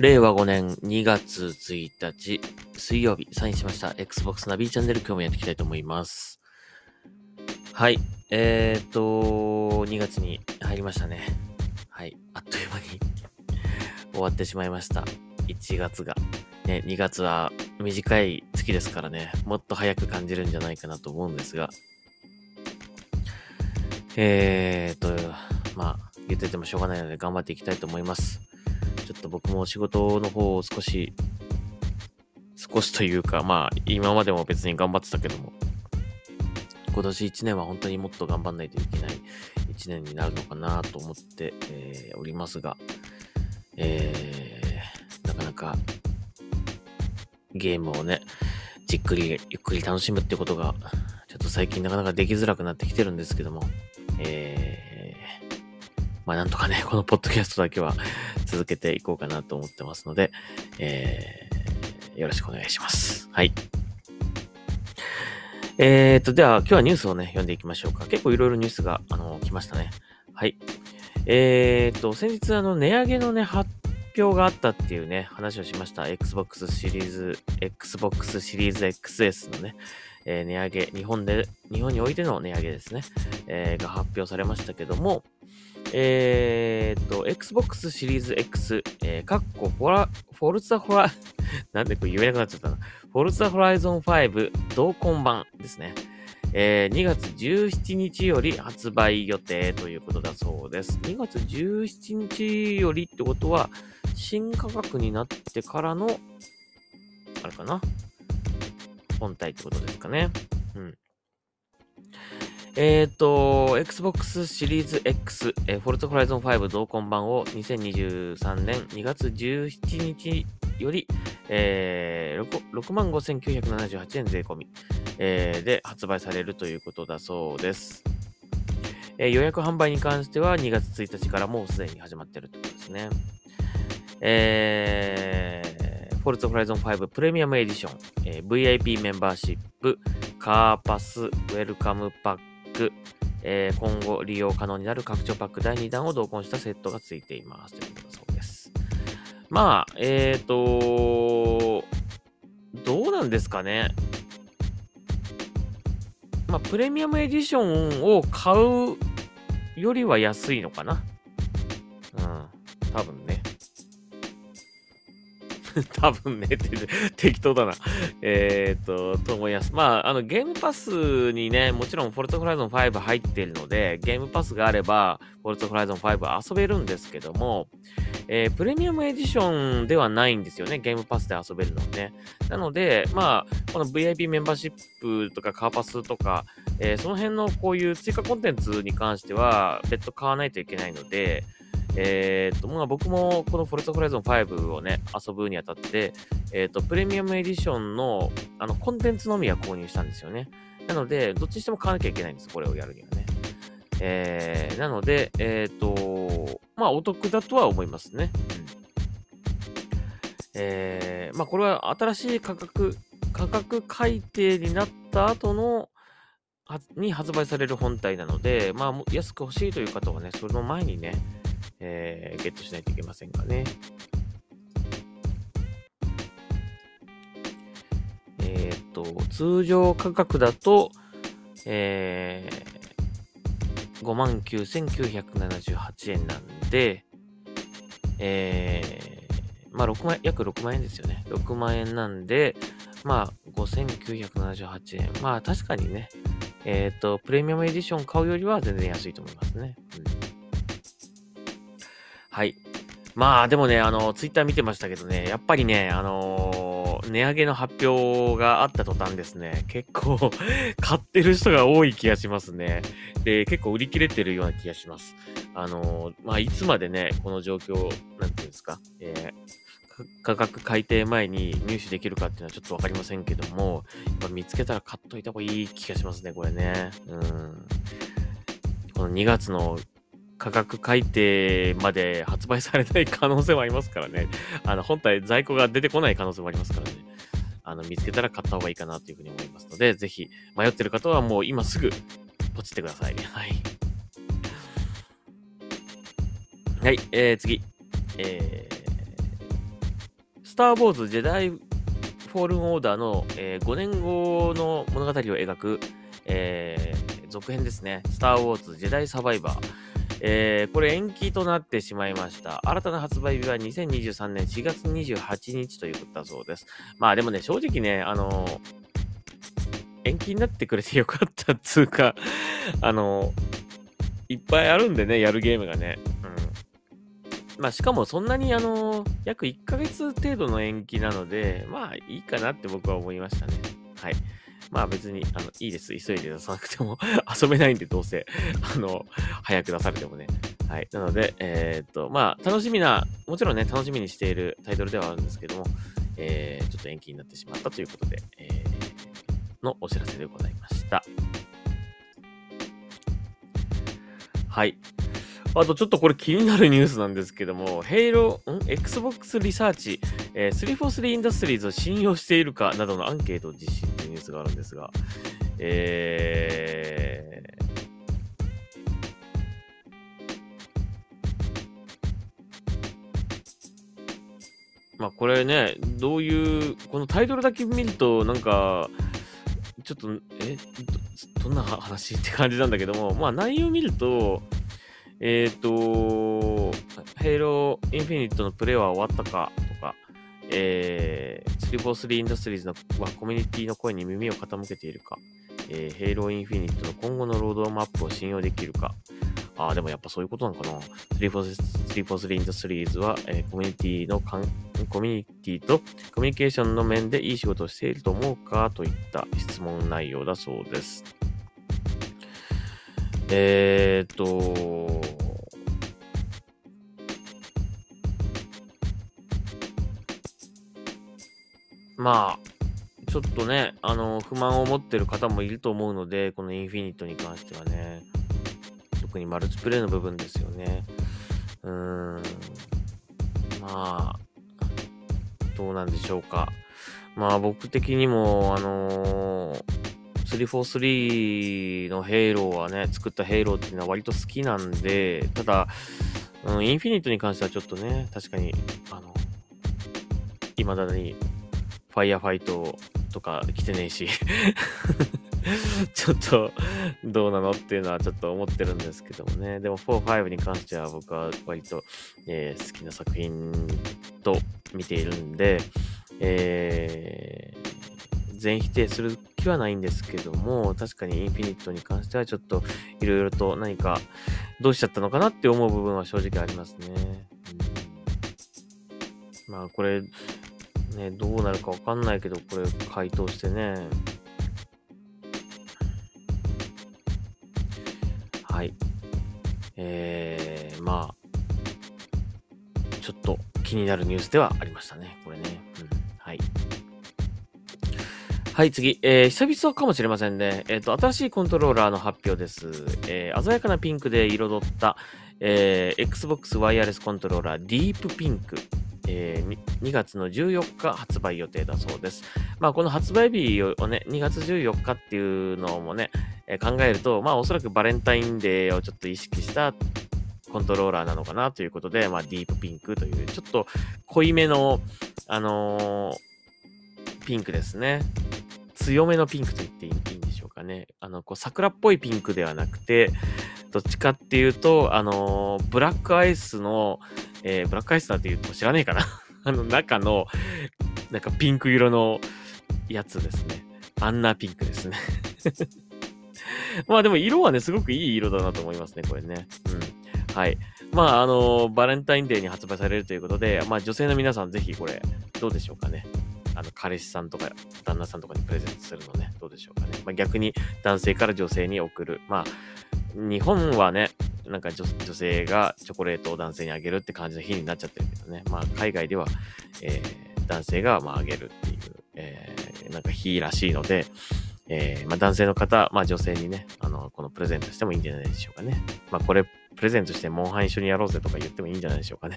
令和5年2月1日水曜日サインしました Xbox ナビチャンネル今日もやっていきたいと思います。はい。えー、っと、2月に入りましたね。はい。あっという間に 終わってしまいました。1月が。ね、2月は短い月ですからね、もっと早く感じるんじゃないかなと思うんですが、えー、っと、まあ、言っててもしょうがないので頑張っていきたいと思います。僕も仕事の方を少し、少しというか、まあ、今までも別に頑張ってたけども、今年1年は本当にもっと頑張んないといけない1年になるのかなと思って、えーおりますが、えーなかなかゲームをね、じっくりゆっくり楽しむってことが、ちょっと最近なかなかできづらくなってきてるんですけども、えーまあなんとかね、このポッドキャストだけは続けていこうかなと思ってますので、えーよろしくお願いします。はい。えーと、では今日はニュースをね、読んでいきましょうか。結構いろいろニュースが、あの、来ましたね。はい。えーと、先日あの、値上げのね、発表があったっていうね、話をしました。Xbox シリーズ、Xbox シリーズ XS のね、えー値上げ、日本で、日本においての値上げですね、えーが発表されましたけども、えーと、Xbox シリーズ X、えー、かっこフォラ、フォルツァホラ、なんでこれ言えなくなっちゃったな。フォルツァホライゾン5同梱版ですね。えー2月17日より発売予定ということだそうです。2月17日よりってことは、新価格になってからの、あれかな？本体ってことですかね。うん。えっ、と、Xbox シリーズ X、えー、Forza Horizon 5同梱版を2023年2月17日より、えー、65,978円税込み、えーで発売されるということだそうです。えー予約販売に関しては2月1日からもうすでに始まっているということですね。えー、Forza Horizon 5プレミアムエディション、えー VIP メンバーシップ、カーパス、ウェルカムパック、えー今後利用可能になる拡張パック第2弾を同梱したセットがついていますということだそうです。まあ、えっ、とどうなんですかね。まあ、プレミアムエディションを買うよりは安いのかな。うん、多分ね。多分ね適当だな。えーっと、と思います。まあ、あの、ゲームパスにね、もちろん、フォルトホライゾン5入ってるので、ゲームパスがあれば、フォルトホライゾン5遊べるんですけども、えープレミアムエディションではないんですよね、ゲームパスで遊べるのはね。なので、まあ、この VIP メンバーシップとかカーパスとか、えーその辺のこういう追加コンテンツに関しては、別途買わないといけないので、えーっと、まあ僕もこのフォルトホライゾン5をね、遊ぶにあたって、えーっと、プレミアムエディションの、あの、コンテンツのみは購入したんですよね。なので、どっちにしても買わなきゃいけないんです、これをやるにはね。えー、なので、えっと、まあお得だとは思いますね。うんえー、まあこれは新しい価格、価格改定になった後の、に発売される本体なので、まあ安く欲しいという方はね、その前にね、えーゲットしないといけませんがね。えーっと、通常価格だと、えー、59,978円なんで、えー、まあ6万、約6万円ですよね。6万円なんで、まあ5,978円。まあ確かにね、えっ、と、プレミアムエディション買うよりは全然安いと思いますね。うんはい。まあでもね、あの、ツイッター見てましたけどね、やっぱりね、あのー値上げの発表があった途端ですね、結構 買ってる人が多い気がしますね。で、結構売り切れてるような気がします。あのーまあいつまでね、この状況、なんていうんですか、えー価格改定前に入手できるかっていうのはちょっとわかりませんけども、やっぱ見つけたら買っといた方がいい気がしますね、これね。うん。この2月の価格改定まで発売されない可能性もありますからね。あの、本体在庫が出てこない可能性もありますからね。あの、見つけたら買った方がいいかなというふうに思いますので、ぜひ迷ってる方はもう今すぐポチってください。はい。はい、えー、次。えー、スター・ウォーズ・ジェダイ・フォールン・オーダーの、えー5年後の物語を描く、えー続編ですね。スター・ウォーズ・ジェダイ・サバイバー。えーこれ延期となってしまいました。新たな発売日は2023年4月28日ということだそうです。まあでもね、正直ね、あのー延期になってくれてよかったっつうか、あのーいっぱいあるんでね、やるゲームがね。うん。まあしかもそんなにあの約1ヶ月程度の延期なので、まあいいかなって僕は思いましたね。はい。まあ別に、あの、いいです。急いで出さなくても 遊べないんで、どうせ、あの、早く出されてもね。はい。なので、えーっと、まあ、楽しみな、もちろんね、楽しみにしているタイトルではあるんですけども、えー、ちょっと延期になってしまったということで、えー、のお知らせでございました。はい。あとちょっとこれ気になるニュースなんですけども、ヘイロー、ん ?Xbox リサーチ、えー、343インダストリーズを信用しているかなどのアンケートを実施というニュースがあるんですが、えー、まあこれね、どういう、このタイトルだけ見ると、なんか、ちょっと、え、どどんな話って感じなんだけども、まあ内容を見ると、えっ、と、ヘイローインフィニットのプレイは終わったかとか、えー、343インダストリーズのはコミュニティの声に耳を傾けているか、えー、ヘイローインフィニットの今後のロードマップを信用できるか、ああ、でもやっぱそういうことなのかな。343インダストリーズは、えーコミュニティのかん、コミュニティとコミュニケーションの面でいい仕事をしていると思うかといった質問内容だそうです。えーっと、まあ、ちょっとね、あの、不満を持ってる方もいると思うので、このインフィニットに関してはね、特にマルチプレイの部分ですよね。うーん、まあ、どうなんでしょうか。まあ僕的にも、あのー343のヘイローはね、作ったヘイローっていうのは割と好きなんで、ただ、うん、インフィニットに関してはちょっとね、確かに、あの、未だに、ファイヤーファイトとか来てねえし、ちょっと、どうなのっていうのはちょっと思ってるんですけどもね。でも4、5に関しては僕は割と、えー好きな作品と見ているんで、えー全否定する気はないんですけども、確かにインフィニットに関してはちょっといろいろと何かどうしちゃったのかなって思う部分は正直ありますね。うんまあこれ、ね、どうなるかわかんないけど、これ回答してね。えー、まあ、ちょっと気になるニュースではありましたね。これね。うん、はい。はい、次。えー、久々かもしれませんね。えっ、と、新しいコントローラーの発表です。えー、鮮やかなピンクで彩った、えー、Xbox ワイヤレスコントローラーディープピンク。えー 2, 月の14日発売予定だそうです。まあ、この発売日をね、2月14日っていうのもね、え考えると、まあ、おそらくバレンタインデーをちょっと意識したコントローラーなのかなということで、まあ、ディープピンクという、ちょっと濃いめの、あのーピンクですね。強めのピンクと言っていいんでしょうかね。あの、こう、桜っぽいピンクではなくて、どっちかっていうと、あのーブラックアイスの、えーブラックアイスだって言うと知らねえかな あの、中の、なんかピンク色のやつですね。あんなピンクですね。まあでも色はね、すごくいい色だなと思いますね、これね。うん。はい。まあ、あのバレンタインデーに発売されるということで、まあ女性の皆さんぜひこれ、どうでしょうかね。あの、彼氏さんとか、旦那さんとかにプレゼントするのね、どうでしょうかね。まあ逆に男性から女性に送る。まあ、日本はね、なんか女女性がチョコレートを男性にあげるって感じの日になっちゃってるけどね。まあ海外では、えー男性がまああげるっていう、えーなんか日らしいので、えーまあ男性の方、まあ女性にね、あの、このプレゼントしてもいいんじゃないでしょうかね。まあこれ、プレゼントしてモンハン一緒にやろうぜとか言ってもいいんじゃないでしょうかね。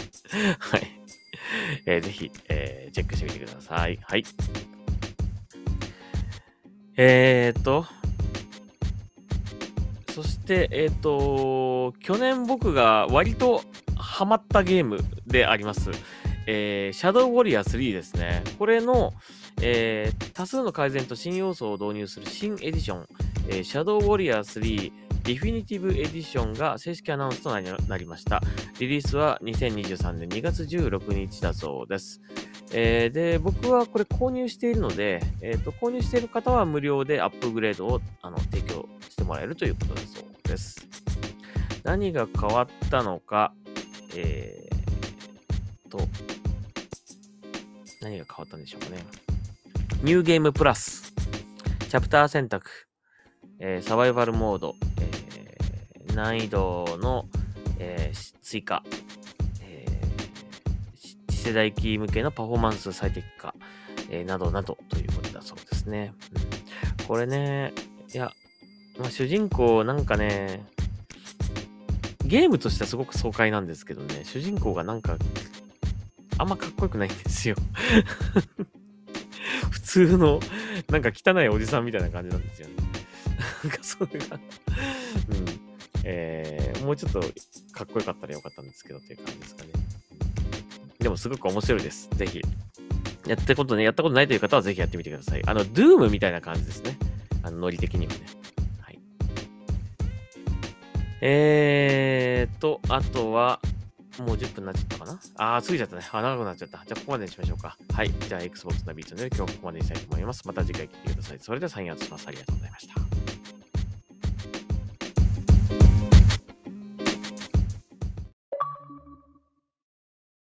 はい。えーぜひ、えーチェックしてみてください。はい。えーっと、そして、えーっと、去年僕が割とハマったゲームであります。えー、シャドウウォリアー3ですね。これの、えー、多数の改善と新要素を導入する新エディション、えー、シャドウウォリアー3ディフィニティブエディションが正式アナウンスとなりました。リリースは2023年2月16日だそうです。えー、で、僕はこれ購入しているので、えーと、購入している方は無料でアップグレードをあの提供してもらえるということだそうです。何が変わったのか、えーと、何が変わったんでしょうかね。ニューゲームプラス、チャプター選択、えー、サバイバルモード、えー、難易度の、えー、追加、え次世代機向けのパフォーマンス最適化、えなどなどということだそうですね。うん、これね、いや、まあ、主人公なんかね、ゲームとしてはすごく爽快なんですけどね、主人公がなんか、あんまかっこよくないんですよ。普通の、なんか汚いおじさんみたいな感じなんですよね。なんかそれがうん。えー、もうちょっとかっこよかったらよかったんですけどっていう感じですかね。でもすごく面白いです。ぜひ。やったことね、やったことないという方はぜひやってみてください。あの、ドゥームみたいな感じですね。あの、ノリ的にはね。はい。えーと、あとは、もう10分になっちゃったかな？あー、過ぎちゃったね。あ、長くなっちゃった。じゃあ、ここまでにしましょうか。はい。じゃあ、Xbox のビートの今日はここまでにしたいと思います。また次回聞いてください。それではサインアウトします。ありがとうございました。